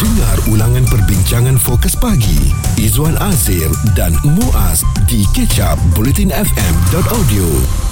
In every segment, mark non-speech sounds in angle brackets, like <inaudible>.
Dengar ulangan perbincangan fokus pagi. Izwan Azir dan Muaz di kecap bulletinfm.audio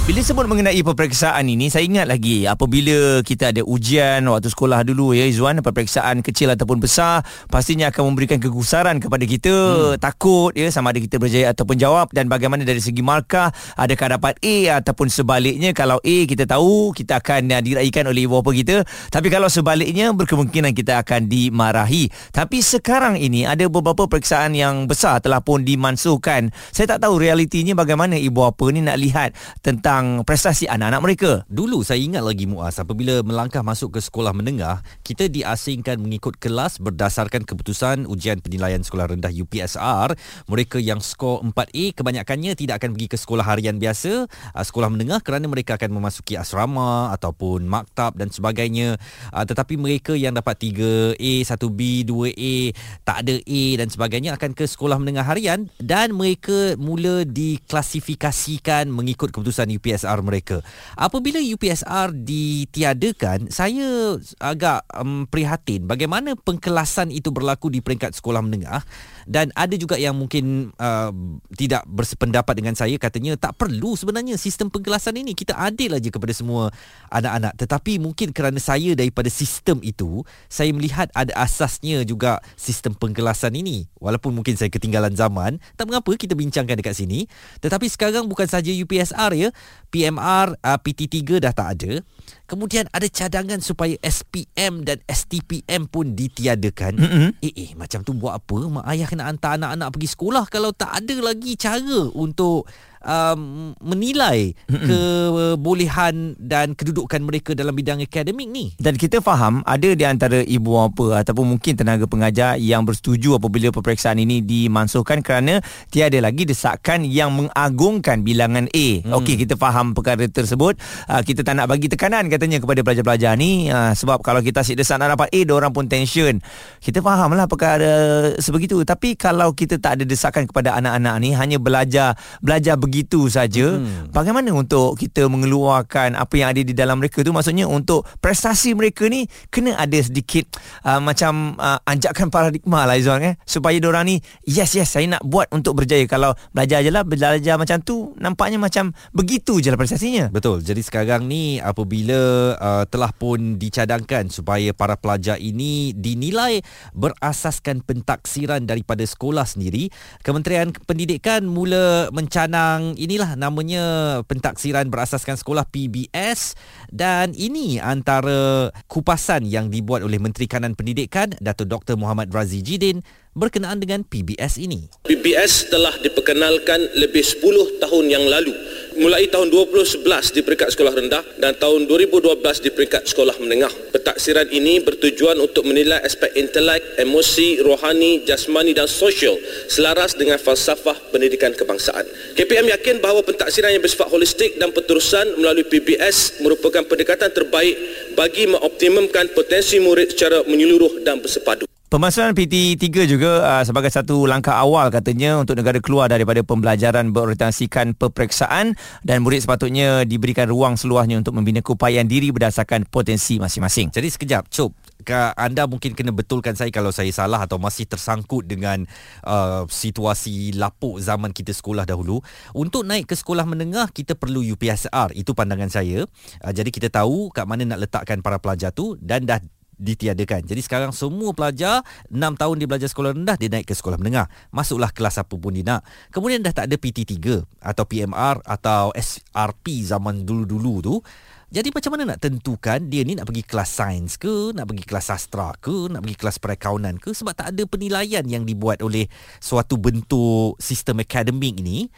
Bila sebut mengenai peperiksaan ini Saya ingat lagi Apabila kita ada ujian Waktu sekolah dulu ya Izwan Peperiksaan kecil ataupun besar Pastinya akan memberikan kegusaran kepada kita. Hmm. Takut ya Sama ada kita berjaya ataupun jawab Dan bagaimana dari segi markah Adakah dapat A Ataupun sebaliknya. Kalau A kita tahu Kita akan uh, diraikan oleh ibu bapa kita. Tapi kalau sebaliknya Berkemungkinan kita akan dimarahi Tapi sekarang ini Ada beberapa periksaan yang besar Telah pun dimansuhkan Saya tak tahu realitinya Bagaimana ibu bapa ni nak lihat Tentang prestasi anak-anak mereka Dulu saya ingat lagi Muaz apabila melangkah masuk ke sekolah menengah, kita diasingkan mengikut kelas berdasarkan keputusan ujian penilaian sekolah rendah UPSR. Mereka yang skor 4A kebanyakannya tidak akan pergi ke sekolah harian biasa, uh, sekolah menengah kerana mereka akan memasuki asrama ataupun maktab dan sebagainya. Uh, tetapi mereka yang dapat 3A, 1B, 2A, tak ada A dan sebagainya akan ke sekolah menengah harian dan mereka mula diklasifikasikan mengikut keputusan UPSR mereka. Apabila UPSR ditiadakan, saya agak um, prihatin bagaimana pengkelasan itu berlaku di peringkat sekolah menengah dan ada juga yang mungkin uh, tidak bersependapat dengan saya katanya tak perlu sebenarnya sistem pengkelasan ini kita adil aja kepada semua anak-anak tetapi mungkin kerana saya daripada sistem itu saya melihat ada asasnya juga sistem pengkelasan ini walaupun mungkin saya ketinggalan zaman tak mengapa kita bincangkan dekat sini tetapi sekarang bukan saja UPSR ya PMR uh, PT3 dah tak ada Kemudian ada cadangan supaya SPM dan STPM pun ditiadakan. Mm-hmm. Eh, eh, macam tu buat apa? Mak ayah kena hantar anak-anak pergi sekolah kalau tak ada lagi cara untuk um, menilai mm-hmm. kebolehan dan kedudukan mereka dalam bidang akademik ni. Dan kita faham ada di antara ibu bapa ataupun mungkin tenaga pengajar yang bersetuju apabila peperiksaan ini dimansuhkan kerana tiada lagi desakan yang mengagungkan bilangan A. Hmm. Okey, kita faham perkara tersebut. Uh, kita tak nak bagi tekanan katanya kepada pelajar-pelajar ni uh, sebab kalau kita asyik desak nak dapat A, orang pun tension. Kita fahamlah perkara sebegitu. Tapi kalau kita tak ada desakan kepada anak-anak ni hanya belajar belajar begitu saja hmm. bagaimana untuk kita mengeluarkan apa yang ada di dalam mereka tu? Maksudnya untuk prestasi mereka ni kena ada sedikit uh, macam uh, anjakan paradigma lah Izwan eh? Supaya orang ni yes yes saya nak buat untuk berjaya. Kalau belajar je lah belajar macam tu nampaknya macam begitu je lah prestasinya. Betul. Jadi sekarang ni apabila uh, telah pun dicadangkan supaya para pelajar ini dinilai berasaskan pentaksiran daripada sekolah sendiri Kementerian Pendidikan mula mencanang yang inilah namanya pentaksiran berasaskan sekolah PBS dan ini antara kupasan yang dibuat oleh Menteri Kanan Pendidikan Datuk Dr Muhammad Razi Jidin berkenaan dengan PBS ini. PBS telah diperkenalkan lebih 10 tahun yang lalu mulai tahun 2011 di peringkat sekolah rendah dan tahun 2012 di peringkat sekolah menengah. Pentaksiran ini bertujuan untuk menilai aspek intelek, emosi, rohani, jasmani dan sosial selaras dengan falsafah pendidikan kebangsaan. KPM yakin bahawa pentaksiran yang bersifat holistik dan penterusan melalui PBS merupakan pendekatan terbaik bagi mengoptimumkan potensi murid secara menyeluruh dan bersepadu. Pemasaran PT3 juga uh, sebagai satu langkah awal katanya untuk negara keluar daripada pembelajaran berorientasikan peperiksaan dan murid sepatutnya diberikan ruang seluasnya untuk membina keupayaan diri berdasarkan potensi masing-masing. Jadi sekejap, Cop, anda mungkin kena betulkan saya kalau saya salah atau masih tersangkut dengan uh, situasi lapuk zaman kita sekolah dahulu. Untuk naik ke sekolah menengah kita perlu UPSR. Itu pandangan saya. Uh, jadi kita tahu kat mana nak letakkan para pelajar tu dan dah ditiadakan. Jadi sekarang semua pelajar 6 tahun dia belajar sekolah rendah dia naik ke sekolah menengah. Masuklah kelas apa pun dia nak. Kemudian dah tak ada PT3 atau PMR atau SRP zaman dulu-dulu tu. Jadi macam mana nak tentukan dia ni nak pergi kelas sains ke, nak pergi kelas sastra ke, nak pergi kelas perakaunan ke sebab tak ada penilaian yang dibuat oleh suatu bentuk sistem akademik ini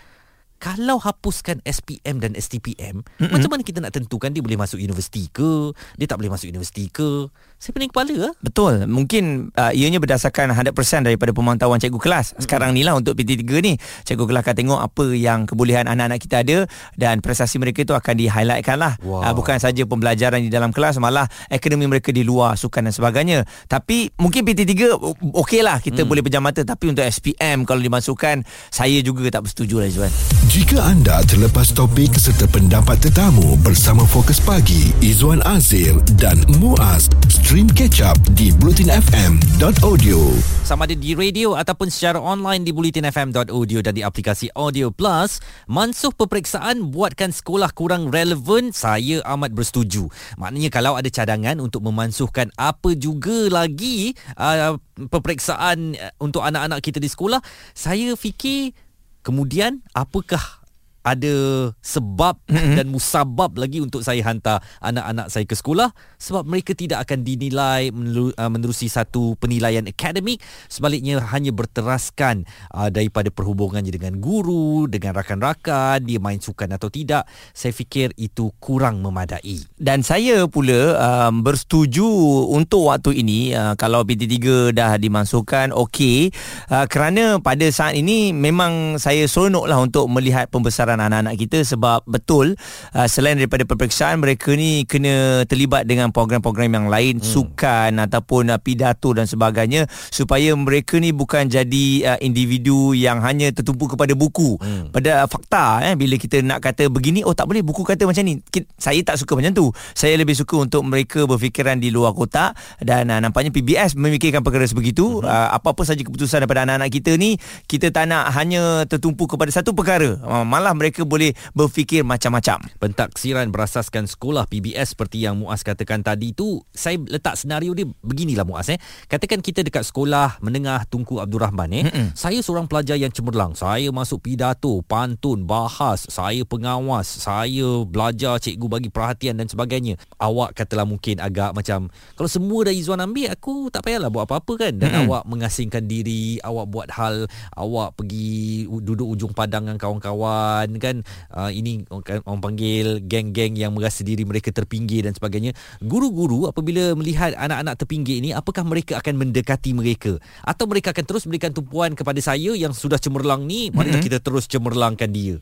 kalau hapuskan SPM dan STPM, mm-hmm. macam mana kita nak tentukan dia boleh masuk universiti ke, dia tak boleh masuk universiti ke? Saya pening kepala ah. Betul. Mungkin uh, ianya berdasarkan 100% daripada pemantauan cikgu kelas. Sekarang ni lah untuk PT3 ni, cikgu kelas akan tengok apa yang kebolehan anak-anak kita ada dan prestasi mereka itu akan di-highlightkan lah. Wow. Uh, bukan saja pembelajaran di dalam kelas, malah akademi mereka di luar sukan dan sebagainya. Tapi mungkin PT3 okey lah kita mm. boleh pejam mata. Tapi untuk SPM kalau dimasukkan, saya juga tak bersetuju lah Izzuan. Jika anda terlepas topik serta pendapat tetamu bersama Fokus Pagi, Izwan Azir dan Muaz, stream catch up di bulletinfm.audio. Sama ada di radio ataupun secara online di bulletinfm.audio dan di aplikasi Audio Plus, mansuh peperiksaan buatkan sekolah kurang relevan, saya amat bersetuju. Maknanya kalau ada cadangan untuk memansuhkan apa juga lagi uh, peperiksaan uh, untuk anak-anak kita di sekolah, saya fikir Kemudian apakah ada sebab mm-hmm. dan musabab lagi untuk saya hantar anak-anak saya ke sekolah sebab mereka tidak akan dinilai uh, menerusi satu penilaian akademik. Sebaliknya hanya berteraskan uh, daripada perhubungannya dengan guru dengan rakan-rakan dia main sukan atau tidak saya fikir itu kurang memadai. Dan saya pula um, bersetuju untuk waktu ini uh, kalau PT3 dah dimasukkan okey. Uh, kerana pada saat ini memang saya seronoklah untuk melihat pembesaran pelajaran anak-anak kita sebab betul uh, selain daripada peperiksaan mereka ni kena terlibat dengan program-program yang lain hmm. sukan ataupun uh, pidato dan sebagainya supaya mereka ni bukan jadi uh, individu yang hanya tertumpu kepada buku hmm. pada uh, fakta eh bila kita nak kata begini oh tak boleh buku kata macam ni saya tak suka macam tu saya lebih suka untuk mereka berfikiran di luar kotak dan uh, nampaknya PBS memikirkan perkara sebegitu hmm. uh, apa-apa saja keputusan daripada anak-anak kita ni kita tak nak hanya tertumpu kepada satu perkara uh, malah mereka boleh berfikir macam-macam. Pentaksiran berasaskan sekolah PBS seperti yang Muaz katakan tadi tu, saya letak senario dia beginilah Muaz eh. Katakan kita dekat sekolah menengah Tunku Abdul Rahman eh. Mm-mm. Saya seorang pelajar yang cemerlang. Saya masuk pidato, pantun, bahas, saya pengawas, saya belajar cikgu bagi perhatian dan sebagainya. Awak katalah mungkin agak macam kalau semua dah Izwan ambil aku tak payahlah buat apa-apa kan dan Mm-mm. awak mengasingkan diri, awak buat hal awak pergi duduk ujung padang dengan kawan-kawan kan uh, ini orang panggil geng-geng yang merasa diri mereka terpinggir dan sebagainya. Guru-guru apabila melihat anak-anak terpinggir ini apakah mereka akan mendekati mereka? Atau mereka akan terus berikan tumpuan kepada saya yang sudah cemerlang ni mari mm-hmm. kita terus cemerlangkan dia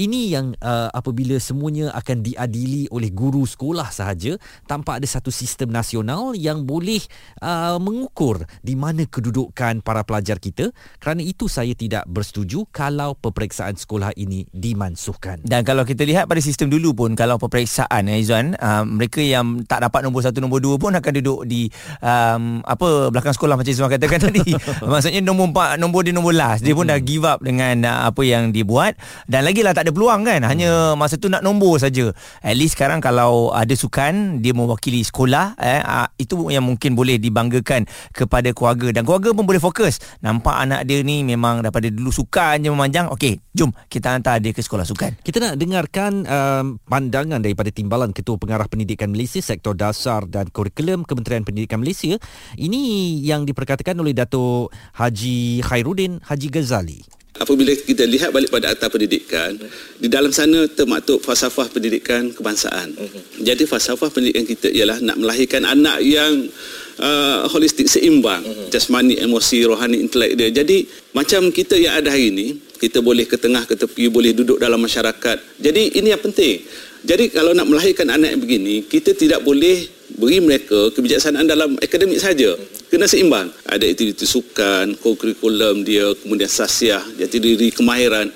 ini yang uh, apabila semuanya akan diadili oleh guru sekolah sahaja tanpa ada satu sistem nasional yang boleh uh, mengukur di mana kedudukan para pelajar kita. Kerana itu saya tidak bersetuju kalau peperiksaan sekolah ini dimansuhkan. Dan kalau kita lihat pada sistem dulu pun kalau peperiksaan ya Izwan uh, mereka yang tak dapat nombor satu nombor dua pun akan duduk di um, apa belakang sekolah macam Izwan katakan tadi. <laughs> Maksudnya nombor empat nombor dia nombor last. Dia pun dah give up dengan uh, apa yang dibuat dan lagi lah tak ada ada peluang kan? Hanya masa tu nak nombor saja. At least sekarang kalau ada sukan dia mewakili sekolah eh ah, itu yang mungkin boleh dibanggakan kepada keluarga. Dan keluarga pun boleh fokus. Nampak anak dia ni memang daripada dulu sukan je memanjang okey jom kita hantar dia ke sekolah sukan. Kita nak dengarkan um, pandangan daripada timbalan ketua pengarah pendidikan Malaysia sektor dasar dan kurikulum Kementerian Pendidikan Malaysia. Ini yang diperkatakan oleh Datuk Haji Khairuddin Haji Ghazali apabila kita lihat balik pada akta pendidikan di dalam sana termaktub falsafah pendidikan kebangsaan. Mhm. jadi falsafah pendidikan kita ialah nak melahirkan anak yang uh, holistik seimbang. Mhm. jasmani emosi rohani intelek dia. Jadi macam kita yang ada hari ini kita boleh ke tengah ke tepi boleh duduk dalam masyarakat. Jadi ini yang penting. Jadi kalau nak melahirkan anak yang begini kita tidak boleh beri mereka kebijaksanaan dalam akademik saja. Kena seimbang. Ada aktiviti sukan, kurikulum dia, kemudian sasiah, jati diri, kemahiran.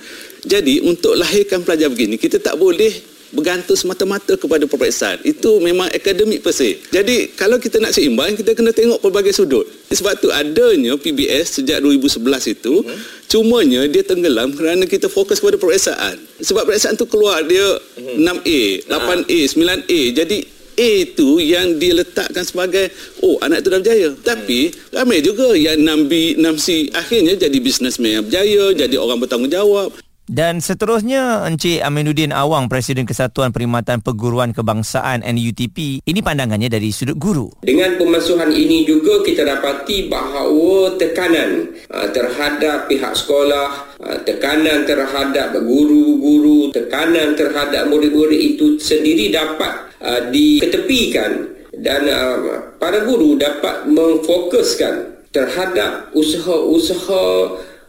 Jadi untuk lahirkan pelajar begini, kita tak boleh bergantung semata-mata kepada peperiksaan. Itu memang akademik per se. Jadi kalau kita nak seimbang, kita kena tengok pelbagai sudut. Sebab tu adanya PBS sejak 2011 itu, hmm. cumanya dia tenggelam kerana kita fokus kepada peperiksaan. Sebab peperiksaan tu keluar dia hmm. 6A, 8A, 9A. Jadi A itu yang diletakkan sebagai oh anak itu dah berjaya. Tapi ramai juga yang 6B, 6C akhirnya jadi businessman yang berjaya, jadi orang bertanggungjawab. Dan seterusnya Encik Aminuddin Awang Presiden Kesatuan Perkhidmatan Perguruan Kebangsaan NUTP ini pandangannya dari sudut guru. Dengan pemasuhan ini juga kita dapati bahawa tekanan uh, terhadap pihak sekolah, uh, tekanan terhadap guru-guru, tekanan terhadap murid-murid itu sendiri dapat uh, diketepikan dan para guru dapat memfokuskan terhadap usaha-usaha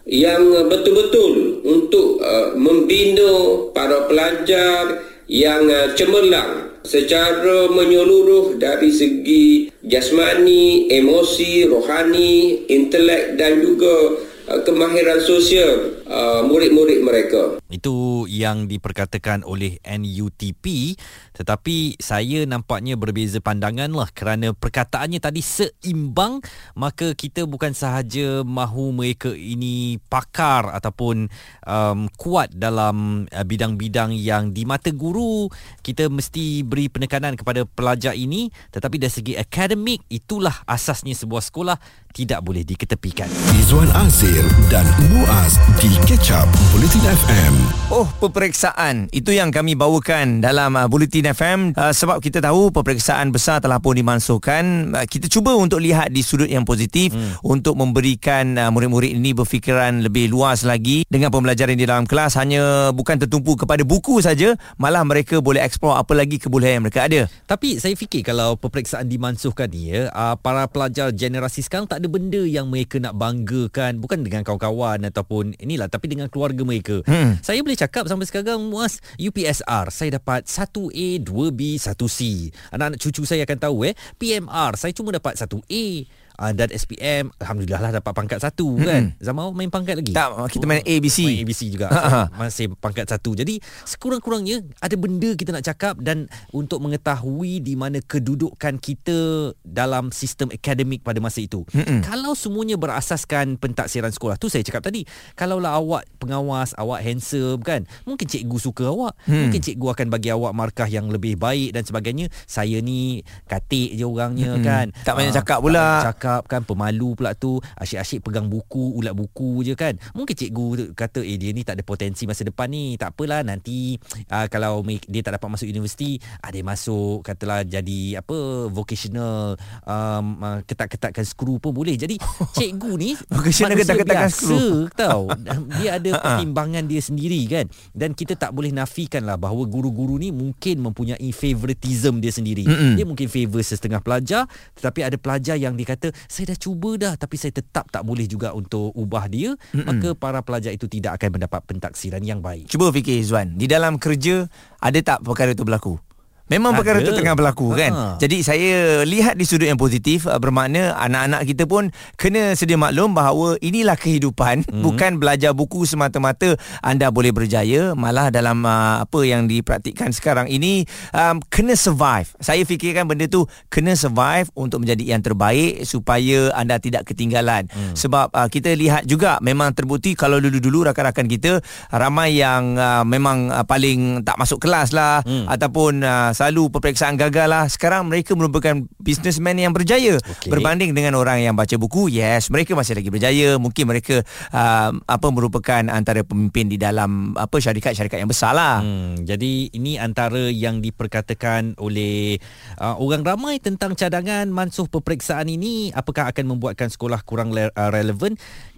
yang betul-betul untuk uh, membina para pelajar yang uh, cemerlang secara menyeluruh dari segi jasmani, emosi, rohani, intelek dan juga uh, kemahiran sosial uh, murid-murid mereka. Itu yang diperkatakan oleh NUTP tetapi saya nampaknya berbeza pandangan lah kerana perkataannya tadi seimbang maka kita bukan sahaja mahu mereka ini pakar ataupun um, kuat dalam uh, bidang-bidang yang di mata guru kita mesti beri penekanan kepada pelajar ini tetapi dari segi akademik itulah asasnya sebuah sekolah tidak boleh diketepikan. Izwan Azir dan Muaz di Catch Up Bulletin FM. Oh, peperiksaan. Itu yang kami bawakan dalam uh, Bulletin FM uh, sebab kita tahu peperiksaan besar telah pun dimansuhkan. Uh, kita cuba untuk lihat di sudut yang positif hmm. untuk memberikan uh, murid-murid ini berfikiran lebih luas lagi dengan pembelajaran di dalam kelas hanya bukan tertumpu kepada buku saja, malah mereka boleh explore apa lagi kebolehan yang mereka ada. Tapi saya fikir kalau peperiksaan dimansuhkan ni ya, uh, para pelajar generasi sekarang tak ada benda yang mereka nak banggakan bukan dengan kawan-kawan ataupun inilah tapi dengan keluarga mereka. Hmm. Saya boleh cakap sampai sekarang muas UPSR saya dapat 1A, 2B, 1C. Anak-anak cucu saya akan tahu eh PMR saya cuma dapat 1A uh, dan SPM alhamdulillah lah dapat pangkat satu hmm. kan? Zaman awak main pangkat lagi? Tak kita main ABC main ABC juga. So, masih pangkat satu. Jadi sekurang-kurangnya ada benda kita nak cakap dan untuk mengetahui di mana kedudukan kita dalam sistem akademik pada masa itu. Hmm. kalau semuanya berasaskan pentaksiran sekolah tu saya cakap tadi kalaulah awak pengawas awak handsome kan? Mungkin cikgu suka awak. Hmm. mungkin cikgu akan bagi awak markah yang lebih baik dan sebagainya. Saya ni katik je orangnya hmm. kan? Tak banyak uh, cakap pula. cakap cakap kan pemalu pula tu asyik-asyik pegang buku ulat buku je kan. Mungkin cikgu kata eh dia ni tak ada potensi masa depan ni. Tak apalah nanti uh, kalau dia tak dapat masuk universiti uh, dia masuk katalah jadi apa vocational um, uh, ketat-ketatkan skru pun boleh. Jadi <laughs> cikgu ni vocational ketat-ketatkan skru. tau. <laughs> Dia ada pertimbangan dia sendiri kan. Dan kita tak boleh nafikan lah bahawa guru-guru ni mungkin mempunyai favoritism dia sendiri. Mm-mm. dia mungkin favor setengah pelajar tetapi ada pelajar yang dia kata saya dah cuba dah tapi saya tetap tak boleh juga untuk ubah dia Mm-mm. maka para pelajar itu tidak akan mendapat pentaksiran yang baik. Cuba fikir Zuan. Di dalam kerja ada tak perkara itu berlaku Memang perkara itu tengah berlaku kan. Ha. Jadi saya lihat di sudut yang positif uh, bermakna anak-anak kita pun kena sedia maklum bahawa inilah kehidupan hmm. bukan belajar buku semata-mata anda boleh berjaya malah dalam uh, apa yang dipraktikkan sekarang ini um, kena survive. Saya fikirkan benda tu kena survive untuk menjadi yang terbaik supaya anda tidak ketinggalan. Hmm. Sebab uh, kita lihat juga memang terbukti kalau dulu-dulu rakan-rakan kita ramai yang uh, memang uh, paling tak masuk kelas lah hmm. ataupun uh, selalu peperiksaan gagal lah. Sekarang mereka merupakan businessman yang berjaya okay. berbanding dengan orang yang baca buku. Yes, mereka masih lagi berjaya. Mungkin mereka uh, apa merupakan antara pemimpin di dalam apa syarikat-syarikat yang besar lah. Hmm, jadi ini antara yang diperkatakan oleh uh, orang ramai tentang cadangan mansuh peperiksaan ini. Apakah akan membuatkan sekolah kurang le- uh, relevan?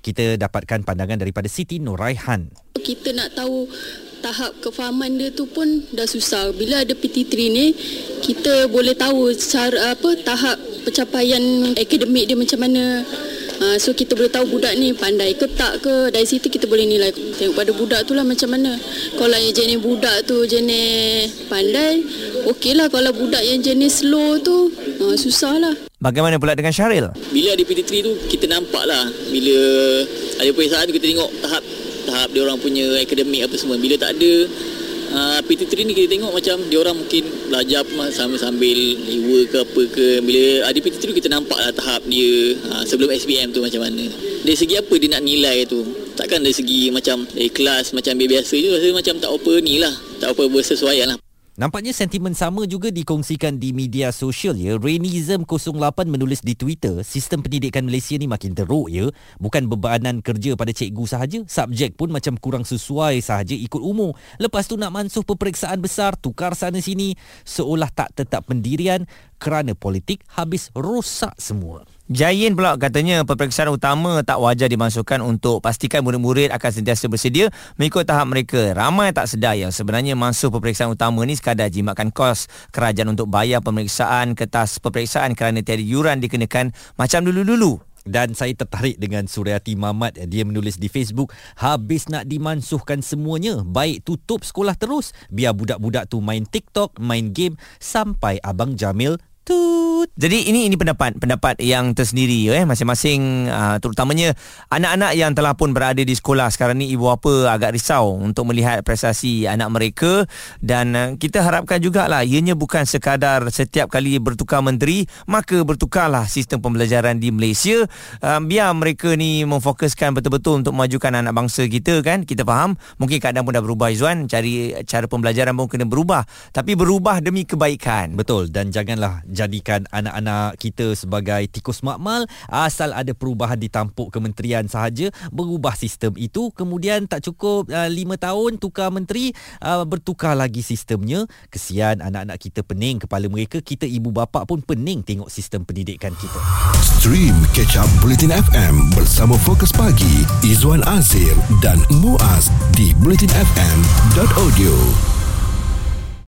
Kita dapatkan pandangan daripada Siti Nuraihan. Kita nak tahu tahap kefahaman dia tu pun dah susah. Bila ada PT3 ni, kita boleh tahu cara apa tahap pencapaian akademik dia macam mana. Uh, so kita boleh tahu budak ni pandai ke tak ke dari situ kita boleh nilai tengok pada budak tu lah macam mana kalau yang jenis budak tu jenis pandai okey lah kalau budak yang jenis slow tu uh, susah lah bagaimana pula dengan Syaril? Bila ada PT3 tu kita nampak lah bila ada periksaan kita tengok tahap tahap dia orang punya akademik apa semua. Bila tak ada uh, PT3 ni kita tengok macam dia orang mungkin belajar sambil-sambil lewa ke apa ke. Bila ada PT3 kita nampak lah tahap dia uh, sebelum SPM tu macam mana. Dari segi apa dia nak nilai tu? Takkan dari segi macam dari kelas macam biasa je rasa macam tak apa ni lah. Tak apa bersesuaian lah Nampaknya sentimen sama juga dikongsikan di media sosial ya. Rainism 08 menulis di Twitter, sistem pendidikan Malaysia ni makin teruk ya. Bukan bebanan kerja pada cikgu sahaja, subjek pun macam kurang sesuai sahaja ikut umur. Lepas tu nak mansuh peperiksaan besar, tukar sana sini, seolah tak tetap pendirian kerana politik habis rosak semua. Jayin pula katanya peperiksaan utama tak wajar dimasukkan untuk pastikan murid-murid akan sentiasa bersedia mengikut tahap mereka. Ramai tak sedar yang sebenarnya masuk peperiksaan utama ni sekadar jimatkan kos kerajaan untuk bayar pemeriksaan kertas peperiksaan kerana tiada yuran dikenakan macam dulu-dulu dan saya tertarik dengan Suryati Mamat dia menulis di Facebook habis nak dimansuhkan semuanya baik tutup sekolah terus biar budak-budak tu main TikTok main game sampai abang Jamil Tut. Jadi ini ini pendapat pendapat yang tersendiri eh masing-masing uh, terutamanya anak-anak yang telah pun berada di sekolah. Sekarang ni ibu bapa agak risau untuk melihat prestasi anak mereka. Dan uh, kita harapkan jugalah ianya bukan sekadar setiap kali bertukar menteri maka bertukarlah sistem pembelajaran di Malaysia. Uh, biar mereka ni memfokuskan betul-betul untuk memajukan anak bangsa kita kan? Kita faham? Mungkin keadaan pun dah berubah Izwan cari cara pembelajaran pun kena berubah. Tapi berubah demi kebaikan. Betul. Dan janganlah jadikan anak-anak kita sebagai tikus makmal asal ada perubahan di tampuk kementerian sahaja berubah sistem itu. Kemudian tak cukup uh, 5 tahun tukar menteri uh, bertukar lagi sistemnya. Kesian anak-anak kita pening kepala mereka kita ibu bapa pun pening tengok sistem pendidikan kita. Stream Catch Up Bulletin FM bersama Fokus Pagi Izwan Azir dan Muaz di bulletinfm.audio.